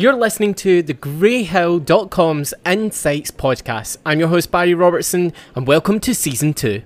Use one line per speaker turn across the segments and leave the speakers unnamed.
You're listening to the Greyhill.com's Insights podcast. I'm your host, Barry Robertson, and welcome to season two.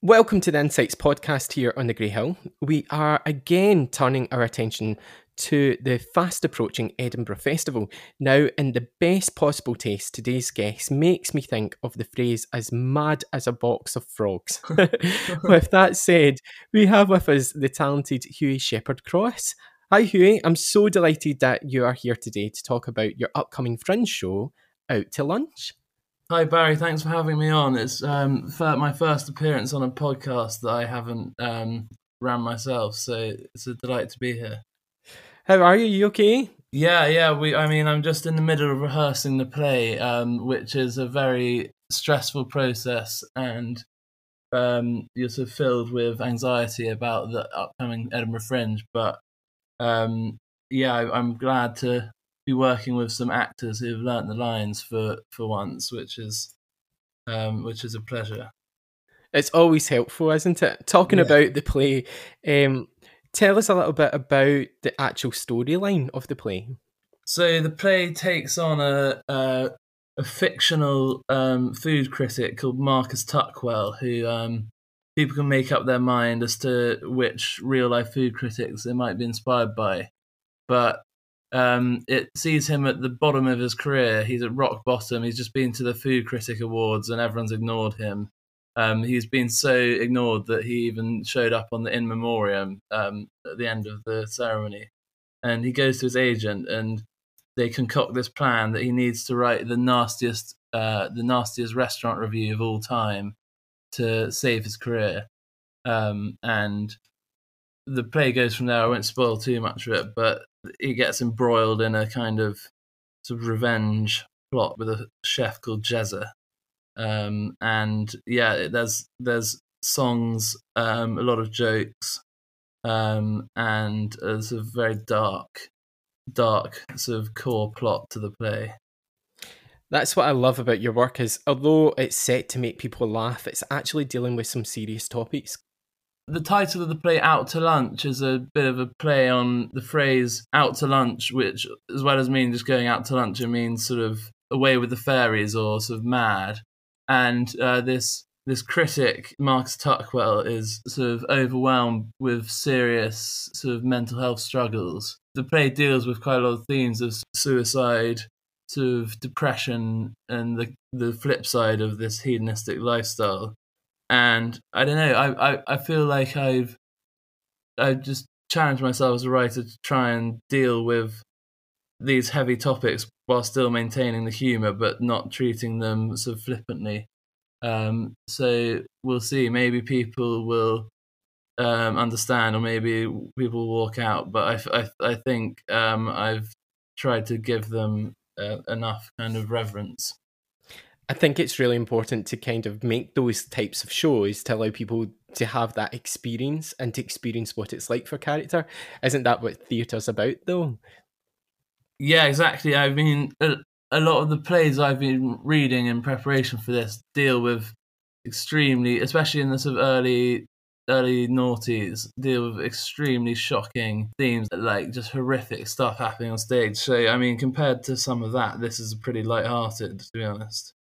Welcome to the Insights podcast here on the Grey Hill. We are again turning our attention to the fast approaching Edinburgh Festival. Now, in the best possible taste, today's guest makes me think of the phrase as mad as a box of frogs. with that said, we have with us the talented Hughie Shepherd Cross. Hi, Hughie. I'm so delighted that you are here today to talk about your upcoming Fringe show, Out to Lunch.
Hi Barry, thanks for having me on. It's um, my first appearance on a podcast that I haven't um, ran myself, so it's a delight to be here.
How are you? You okay?
Yeah, yeah. We, I mean, I'm just in the middle of rehearsing the play, um, which is a very stressful process, and um, you're sort of filled with anxiety about the upcoming Edinburgh Fringe. But um, yeah, I, I'm glad to be working with some actors who've learnt the lines for for once, which is um, which is a pleasure.
It's always helpful, isn't it? Talking yeah. about the play, um, tell us a little bit about the actual storyline of the play.
So the play takes on a a, a fictional um, food critic called Marcus Tuckwell, who um, people can make up their mind as to which real life food critics they might be inspired by. But um, it sees him at the bottom of his career. He's at rock bottom. He's just been to the Food Critic Awards and everyone's ignored him. Um, he's been so ignored that he even showed up on the in memoriam um, at the end of the ceremony. And he goes to his agent, and they concoct this plan that he needs to write the nastiest, uh, the nastiest restaurant review of all time to save his career. Um, and the play goes from there. I won't spoil too much of it, but he gets embroiled in a kind of sort of revenge plot with a chef called Jezza. Um, and yeah, there's there's songs, um, a lot of jokes, um, and a sort of very dark, dark sort of core plot to the play.
That's what I love about your work is although it's set to make people laugh, it's actually dealing with some serious topics
the title of the play out to lunch is a bit of a play on the phrase out to lunch which as well as meaning just going out to lunch it means sort of away with the fairies or sort of mad and uh, this this critic marcus tuckwell is sort of overwhelmed with serious sort of mental health struggles the play deals with quite a lot of themes of suicide sort of depression and the the flip side of this hedonistic lifestyle and I don't know. I, I, I feel like I've I just challenged myself as a writer to try and deal with these heavy topics while still maintaining the humor, but not treating them so flippantly. Um, so we'll see. Maybe people will um, understand, or maybe people will walk out. But I, I, I think um, I've tried to give them uh, enough kind of reverence.
I think it's really important to kind of make those types of shows to allow people to have that experience and to experience what it's like for character. Isn't that what theatre's about, though?
Yeah, exactly. I mean, a, a lot of the plays I've been reading in preparation for this deal with extremely, especially in the sort of early early noughties, deal with extremely shocking themes, like just horrific stuff happening on stage. So, I mean, compared to some of that, this is pretty light-hearted, to be honest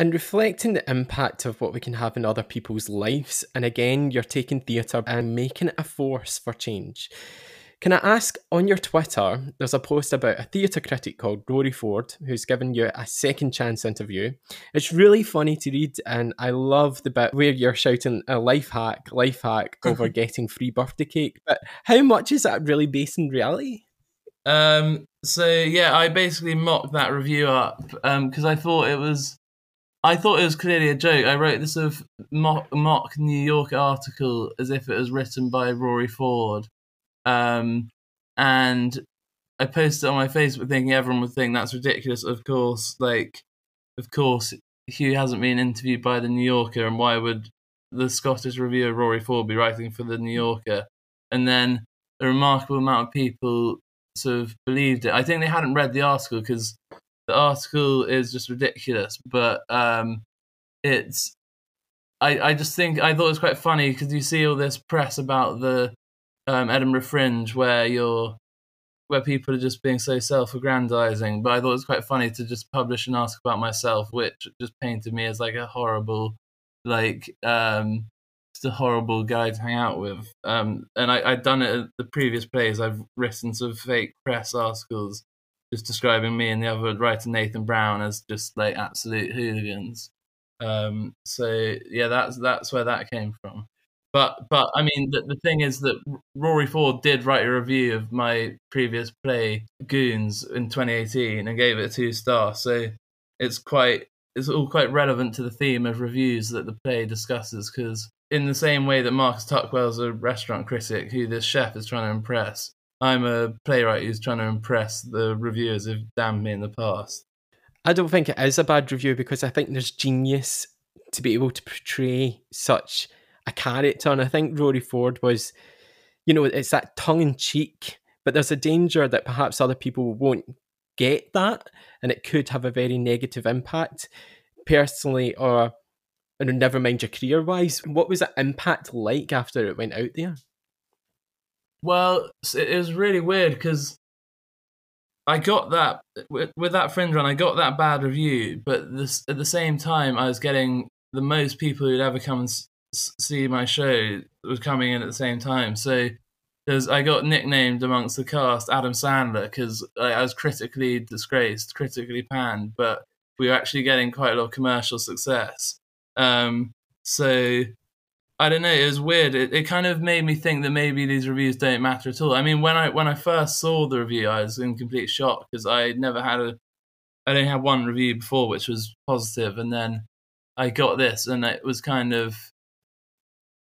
and reflecting the impact of what we can have in other people's lives. And again, you're taking theatre and making it a force for change. Can I ask on your Twitter, there's a post about a theatre critic called Rory Ford who's given you a second chance interview. It's really funny to read, and I love the bit where you're shouting a life hack, life hack over getting free birthday cake. But how much is that really based in reality?
Um, so yeah, I basically mocked that review up because um, I thought it was I thought it was clearly a joke. I wrote this sort of mock, mock New York article as if it was written by Rory Ford, um, and I posted on my Facebook thinking everyone would think that's ridiculous. Of course, like, of course, Hugh hasn't been interviewed by the New Yorker, and why would the Scottish reviewer Rory Ford be writing for the New Yorker? And then a remarkable amount of people sort of believed it. I think they hadn't read the article because the article is just ridiculous, but um, it's I, I just think I thought it was quite funny because you see all this press about the um, Edinburgh Fringe where you're where people are just being so self-aggrandizing. But I thought it was quite funny to just publish an article about myself, which just painted me as like a horrible, like um, just a horrible guy to hang out with. Um, and I, I'd done it at the previous plays. I've written some fake press articles just describing me and the other writer Nathan Brown as just like absolute hooligans. Um, so yeah, that's that's where that came from. But but I mean, the, the thing is that Rory Ford did write a review of my previous play Goons in 2018 and gave it a two star. So it's quite it's all quite relevant to the theme of reviews that the play discusses. Because in the same way that Marcus Tuckwell's a restaurant critic who this chef is trying to impress, I'm a playwright who's trying to impress the reviewers who've damned me in the past.
I don't think it is a bad review because I think there's genius to be able to portray such a character. And I think Rory Ford was, you know, it's that tongue in cheek, but there's a danger that perhaps other people won't get that and it could have a very negative impact personally or and never mind your career wise. What was that impact like after it went out there?
Well, it was really weird because I got that with, with, that fringe run. I got that bad review, but this at the same time, I was getting the most people who'd ever come and see my show was coming in at the same time. So there's I got nicknamed amongst the cast Adam Sandler because I was critically disgraced, critically panned, but we were actually getting quite a lot of commercial success. Um, so I don't know. It was weird. It, it kind of made me think that maybe these reviews don't matter at all. I mean, when I when I first saw the review, I was in complete shock because I never had a, I only had one review before, which was positive, and then I got this, and it was kind of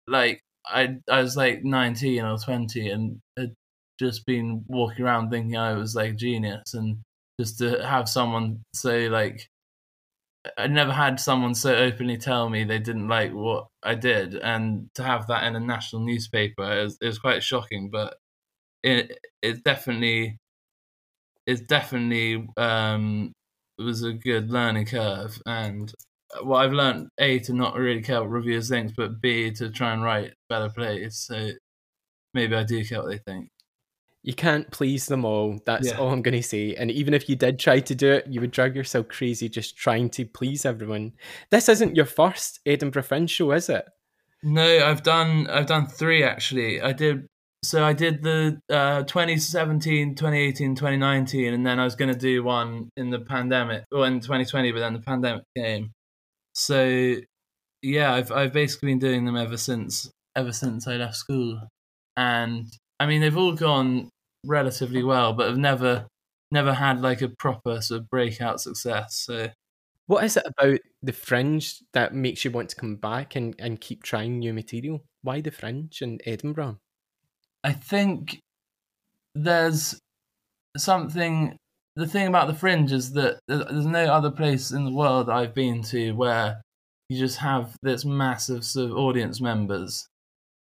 like I I was like 19 or 20 and had just been walking around thinking I was like a genius and just to have someone say like I never had someone so openly tell me they didn't like what I did and to have that in a national newspaper it it was quite shocking but it it definitely it definitely um was a good learning curve and well, I've learned a to not really care what reviewers think, but b to try and write better plays. So maybe I do care what they think.
You can't please them all. That's yeah. all I'm going to say. And even if you did try to do it, you would drag yourself crazy just trying to please everyone. This isn't your first Edinburgh Fringe show, is it?
No, I've done I've done three actually. I did so I did the uh, 2017, 2018, 2019, and then I was going to do one in the pandemic, or in 2020, but then the pandemic came. So yeah, I've I've basically been doing them ever since ever since I left school, and I mean they've all gone relatively well, but I've never never had like a proper sort of breakout success. So
what is it about the fringe that makes you want to come back and, and keep trying new material? Why the fringe in Edinburgh?
I think there's something the thing about the Fringe is that there's no other place in the world I've been to where you just have this massive sort of audience members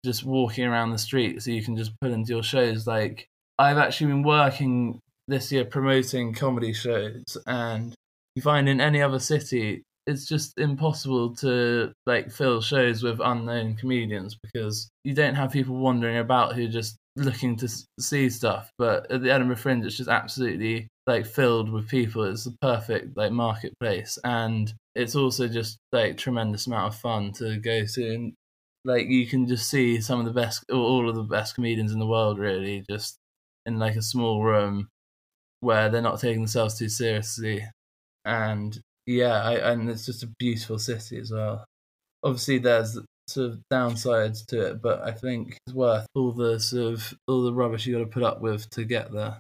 just walking around the street, so you can just put into your shows. Like I've actually been working this year promoting comedy shows, and you find in any other city it's just impossible to like fill shows with unknown comedians because you don't have people wandering about who just looking to see stuff. But at the Edinburgh Fringe, it's just absolutely like filled with people. It's the perfect like marketplace, and it's also just like tremendous amount of fun to go to. And like you can just see some of the best, all of the best comedians in the world, really, just in like a small room where they're not taking themselves too seriously, and yeah, I, and it's just a beautiful city as well. Obviously, there's sort of downsides to it, but I think it's worth all the sort of all the rubbish you got to put up with to get there.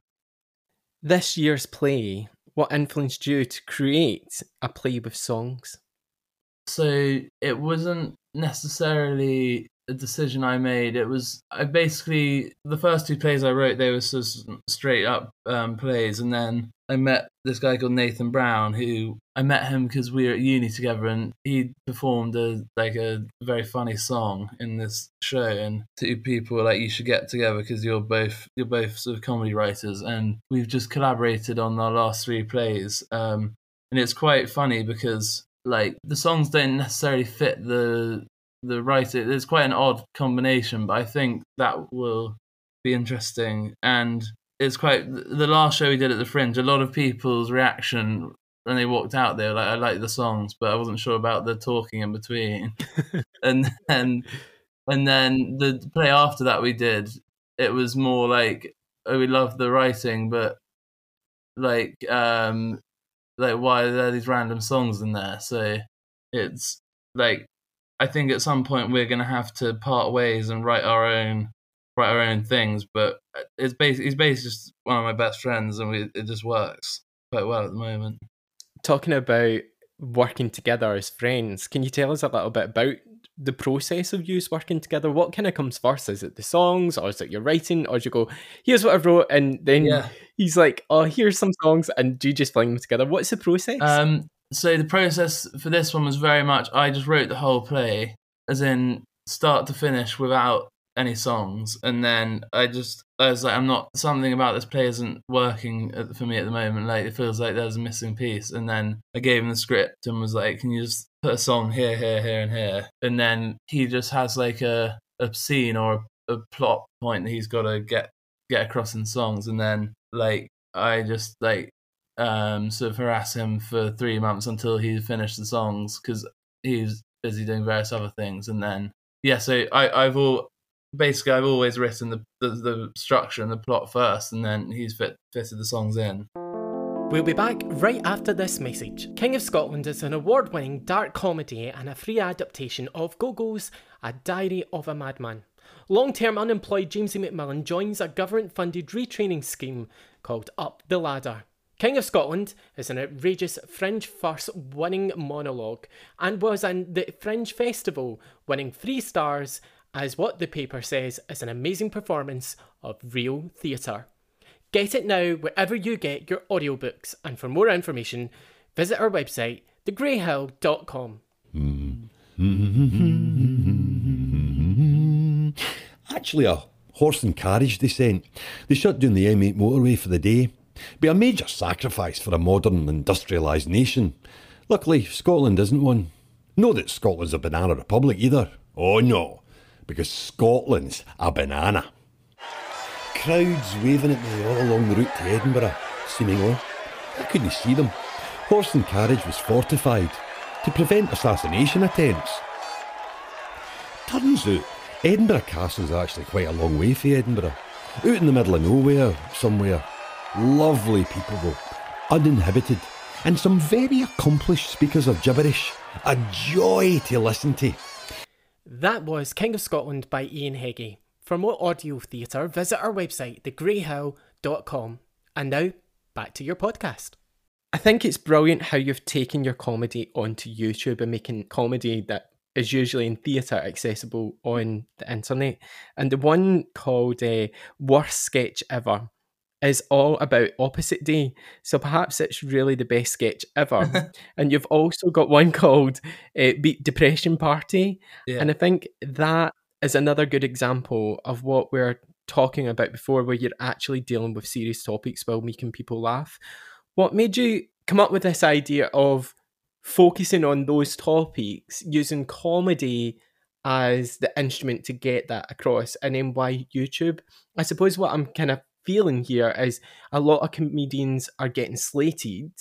This year's play, what influenced you to create a play with songs?
So it wasn't necessarily a decision I made. It was I basically the first two plays I wrote they were sort of straight up um, plays, and then I met this guy called Nathan Brown who I met him because we were at uni together, and he performed a like a very funny song in this show, and two people were like, "You should get together because you're both you're both sort of comedy writers," and we've just collaborated on our last three plays, um, and it's quite funny because like the songs don't necessarily fit the the writer. It's quite an odd combination, but I think that will be interesting. And it's quite the last show we did at the Fringe. A lot of people's reaction when they walked out there, like I like the songs, but I wasn't sure about the talking in between. and then and then the play after that we did, it was more like oh, we love the writing, but like um like why are there these random songs in there? So it's like I think at some point we're gonna have to part ways and write our own write our own things. But it's basically he's basically just one of my best friends, and we, it just works quite well at the moment.
Talking about working together as friends, can you tell us a little bit about the process of you working together? What kind of comes first? Is it the songs, or is it your writing, or do you go, "Here's what I wrote," and then yeah. he's like, "Oh, here's some songs," and do you just fling them together? What's the process?
Um, so the process for this one was very much I just wrote the whole play, as in start to finish, without any songs, and then I just I was like, I'm not something about this play isn't working for me at the moment. Like it feels like there's a missing piece, and then I gave him the script and was like, can you just put a song here, here, here, and here, and then he just has like a a scene or a, a plot point that he's got to get get across in songs, and then like I just like um sort of harass him for three months until he finished the songs because he's busy doing various other things, and then yeah, so I I've all basically I've always written the, the, the structure and the plot first, and then he's fit, fitted the songs in.
We'll be back right after this message. King of Scotland is an award winning dark comedy and a free adaptation of Gogol's A Diary of a Madman. Long term unemployed Jamesy McMillan joins a government funded retraining scheme called Up the Ladder. King of Scotland is an outrageous Fringe First winning monologue and was in the Fringe Festival, winning three stars as what the paper says is an amazing performance of real theatre. Get it now wherever you get your audiobooks, and for more information, visit our website, thegreyhill.com.
Actually, a horse and carriage descent. They shut down the M8 motorway for the day. Be a major sacrifice for a modern industrialised nation. Luckily, Scotland isn't one. Not that Scotland's a banana republic either. Oh no because Scotland's a banana. Crowds waving at me all along the route to Edinburgh, seemingly. I couldn't see them. Horse and carriage was fortified to prevent assassination attempts. Turns out, Edinburgh Castle's actually quite a long way from Edinburgh. Out in the middle of nowhere, somewhere. Lovely people though, uninhibited, and some very accomplished speakers of gibberish. A joy to listen to.
That was King of Scotland by Ian Heggie. For more audio theatre, visit our website, thegreyhill.com. And now, back to your podcast. I think it's brilliant how you've taken your comedy onto YouTube and making comedy that is usually in theatre accessible on the internet. And the one called uh, Worst Sketch Ever is all about opposite day. So perhaps it's really the best sketch ever. and you've also got one called uh, Beat Depression Party. Yeah. And I think that is another good example of what we're talking about before, where you're actually dealing with serious topics while making people laugh. What made you come up with this idea of focusing on those topics using comedy as the instrument to get that across and then why YouTube? I suppose what I'm kind of feeling here is a lot of comedians are getting slated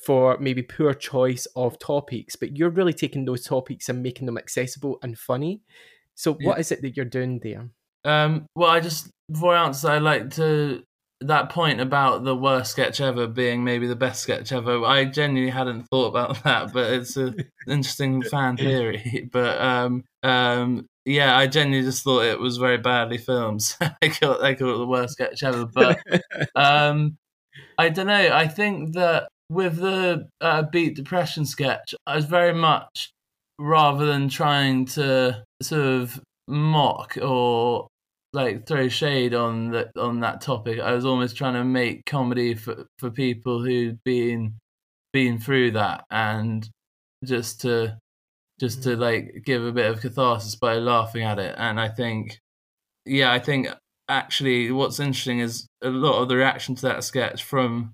for maybe poor choice of topics, but you're really taking those topics and making them accessible and funny. So, yeah. what is it that you're doing there?
Um, well, I just before I answer, I like to that point about the worst sketch ever being maybe the best sketch ever. I genuinely hadn't thought about that, but it's an interesting fan theory. But um, um, yeah, I genuinely just thought it was very badly filmed. I thought I call it the worst sketch ever. But um, I don't know. I think that with the uh, Beat Depression sketch, I was very much rather than trying to sort of mock or like throw shade on that on that topic. I was almost trying to make comedy for for people who'd been been through that and just to just to like give a bit of catharsis by laughing at it. And I think, yeah, I think actually what's interesting is a lot of the reaction to that sketch from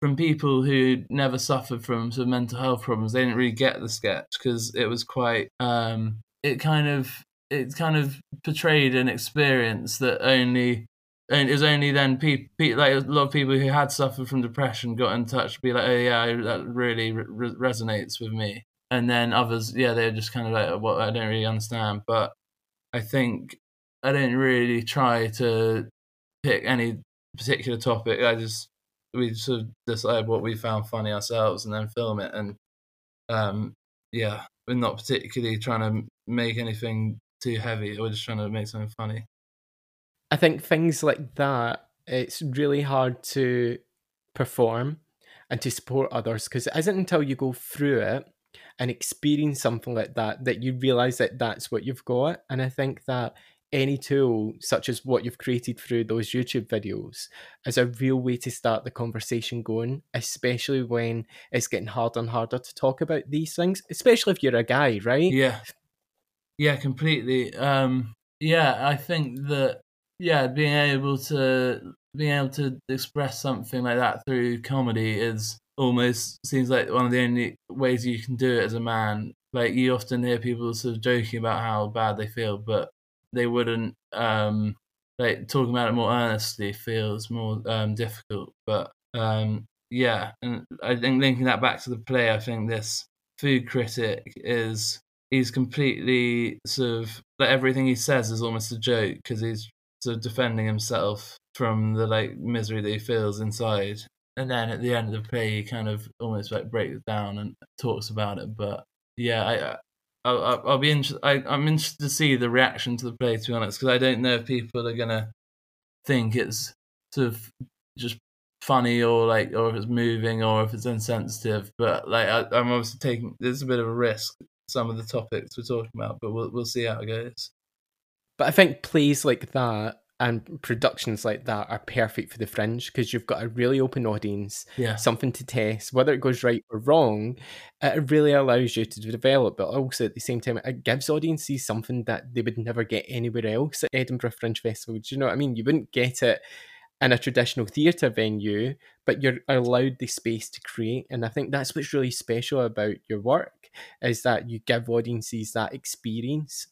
from people who never suffered from sort of mental health problems. They didn't really get the sketch because it was quite um, it kind of it kind of portrayed an experience that only and it was only then people, like a lot of people who had suffered from depression got in touch to be like oh yeah that really re- resonates with me and then others yeah they're just kind of like what? Well, i don't really understand. But i think i didn't really try to pick any particular topic. I just we sort of decide what we found funny ourselves and then film it. And um yeah we're not particularly trying to make anything too heavy. We're just trying to make something funny.
I think things like that, it's really hard to perform and to support others because it isn't until you go through it and experience something like that that you realize that that's what you've got. And I think that any tool, such as what you've created through those YouTube videos, is a real way to start the conversation going, especially when it's getting harder and harder to talk about these things, especially if you're a guy, right?
Yeah. Yeah, completely. Um, yeah, I think that yeah, being able to being able to express something like that through comedy is almost seems like one of the only ways you can do it as a man. Like you often hear people sort of joking about how bad they feel, but they wouldn't um like talking about it more earnestly feels more um difficult. But um yeah, and I think linking that back to the play, I think this food critic is he's completely sort of like everything he says is almost a joke because he's sort of defending himself from the like misery that he feels inside. And then at the end of the play, he kind of almost like breaks down and talks about it. But yeah, I, uh, I'll, I'll be interested. I'm interested to see the reaction to the play, to be honest, because I don't know if people are gonna think it's sort of just funny or like, or if it's moving or if it's insensitive. But like, I, I'm obviously taking. There's a bit of a risk. Some of the topics we're talking about, but we'll we'll see how it goes.
But I think plays like that and productions like that are perfect for the fringe because you've got a really open audience,
yeah.
something to test, whether it goes right or wrong. It really allows you to develop, but also at the same time, it gives audiences something that they would never get anywhere else at Edinburgh Fringe Festival. Do you know what I mean? You wouldn't get it in a traditional theatre venue, but you're allowed the space to create. And I think that's what's really special about your work is that you give audiences that experience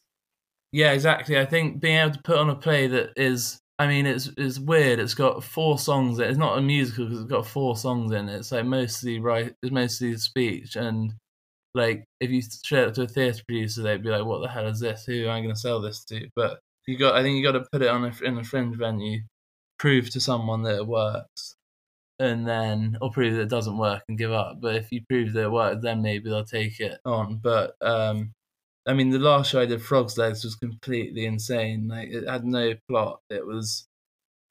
yeah, exactly. I think being able to put on a play that is, I mean, it's it's weird. It's got four songs. It's not a musical because it's got four songs in it. It's like mostly right. It's mostly speech, and like if you share it to a theatre producer, they'd be like, "What the hell is this? Who am I going to sell this to?" But you got, I think you got to put it on a, in a fringe venue, prove to someone that it works, and then or prove that it doesn't work and give up. But if you prove that it works, then maybe they'll take it on. But um, I mean, the last show I did, Frog's Legs, was completely insane. Like, it had no plot. It was,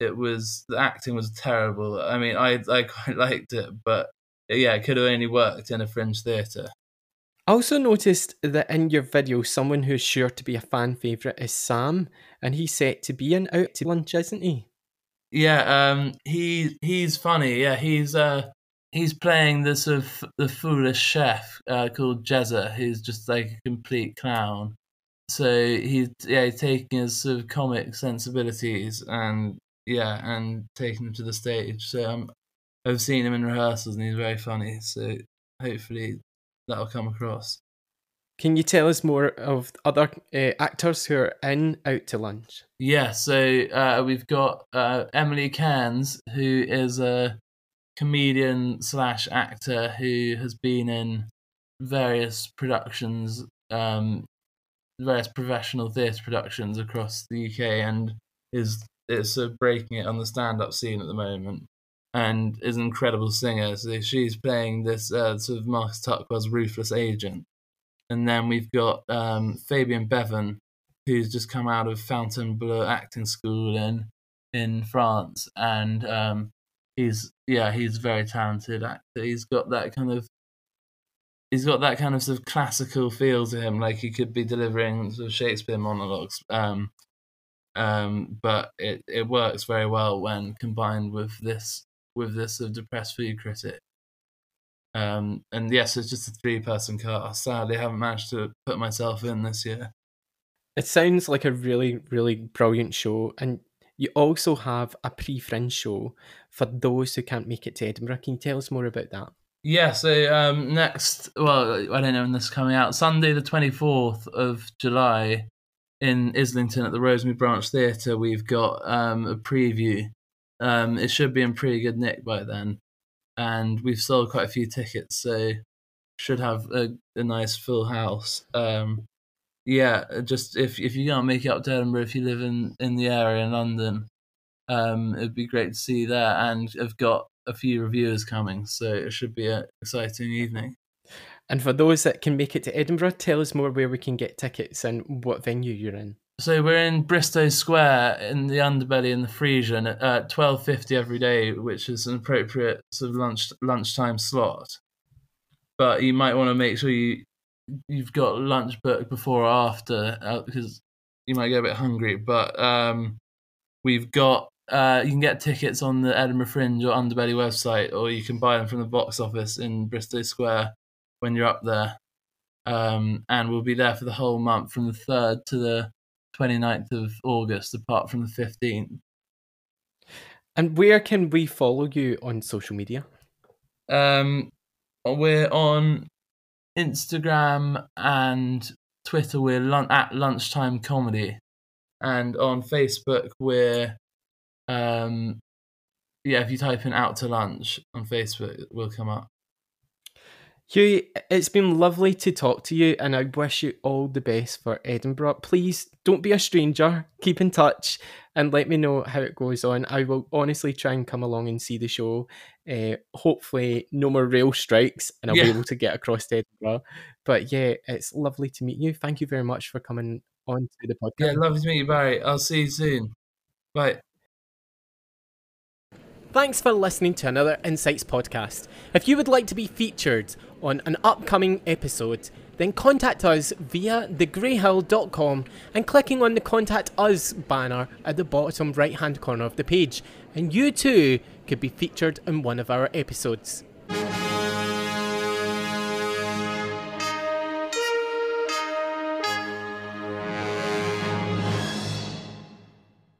it was the acting was terrible. I mean, I I quite liked it, but yeah, it could have only worked in a fringe theatre.
I also noticed that in your video, someone who's sure to be a fan favourite is Sam, and he's set to be in Out to Lunch, isn't he?
Yeah, um, he he's funny. Yeah, he's uh, he's playing the sort of the foolish chef uh, called Jezza, who's just like a complete clown. So he's yeah he's taking his sort of comic sensibilities and yeah and taking them to the stage. So um, I've seen him in rehearsals and he's very funny. So hopefully that'll come across.
Can you tell us more of other uh, actors who are in Out to Lunch?
Yeah, so uh, we've got uh, Emily Cairns, who is a comedian slash actor who has been in various productions, um, various professional theatre productions across the UK, and is is sort of breaking it on the stand up scene at the moment, and is an incredible singer. So she's playing this uh, sort of Marcus Tuckwell's ruthless agent, and then we've got um, Fabian Bevan, who's just come out of Fontainebleau acting school in in France, and um, he's yeah he's very talented actor. He's got that kind of he's got that kind of sort of classical feel to him, like he could be delivering sort of Shakespeare monologues. Um, um, but it, it works very well when combined with this with this sort of depressed food critic. Um, and yes, it's just a three person cast. Sadly, I haven't managed to put myself in this year.
It sounds like a really, really brilliant show, and you also have a pre fringe show for those who can't make it to Edinburgh. Can you tell us more about that?
Yeah, so um, next, well, I don't know when this is coming out. Sunday, the 24th of July, in Islington at the Rosemary Branch Theatre, we've got um, a preview. Um, it should be in pretty good nick by then. And we've sold quite a few tickets, so should have a, a nice full house. Um, yeah, just if if you can't make it up to Edinburgh, if you live in, in the area in London, um, it'd be great to see you there. And I've got a few reviewers coming, so it should be an exciting evening.
And for those that can make it to Edinburgh, tell us more where we can get tickets and what venue you're in.
So we're in Bristo Square in the Underbelly in the Friesian at twelve fifty every day, which is an appropriate sort of lunch lunchtime slot. But you might want to make sure you you've got lunch booked before or after uh, because you might get a bit hungry. But um, we've got uh, you can get tickets on the Edinburgh Fringe or Underbelly website, or you can buy them from the box office in Bristo Square when you're up there. Um, and we'll be there for the whole month from the 3rd to the 29th of August, apart from the 15th.
And where can we follow you on social media?
Um, we're on Instagram and Twitter. We're lun- at Lunchtime Comedy, and on Facebook we're um, yeah. If you type in "out to lunch" on Facebook, it will come up.
Hugh, it's been lovely to talk to you, and I wish you all the best for Edinburgh. Please don't be a stranger. Keep in touch and let me know how it goes on. I will honestly try and come along and see the show. Uh, hopefully, no more rail strikes, and I'll yeah. be able to get across to Edinburgh. But yeah, it's lovely to meet you. Thank you very much for coming on to the podcast.
Yeah, lovely to meet you, Barry. I'll see you soon. Bye.
Thanks for listening to another Insights podcast. If you would like to be featured on an upcoming episode, then contact us via thegreyhill.com and clicking on the Contact Us banner at the bottom right hand corner of the page, and you too could be featured in one of our episodes.